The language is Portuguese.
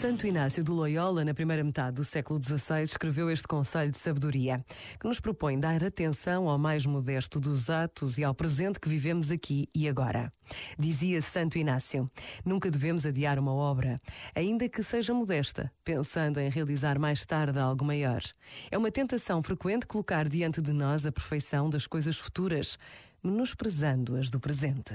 Santo Inácio de Loyola, na primeira metade do século XVI, escreveu este conselho de sabedoria, que nos propõe dar atenção ao mais modesto dos atos e ao presente que vivemos aqui e agora. Dizia Santo Inácio: nunca devemos adiar uma obra, ainda que seja modesta, pensando em realizar mais tarde algo maior. É uma tentação frequente colocar diante de nós a perfeição das coisas futuras, menosprezando as do presente.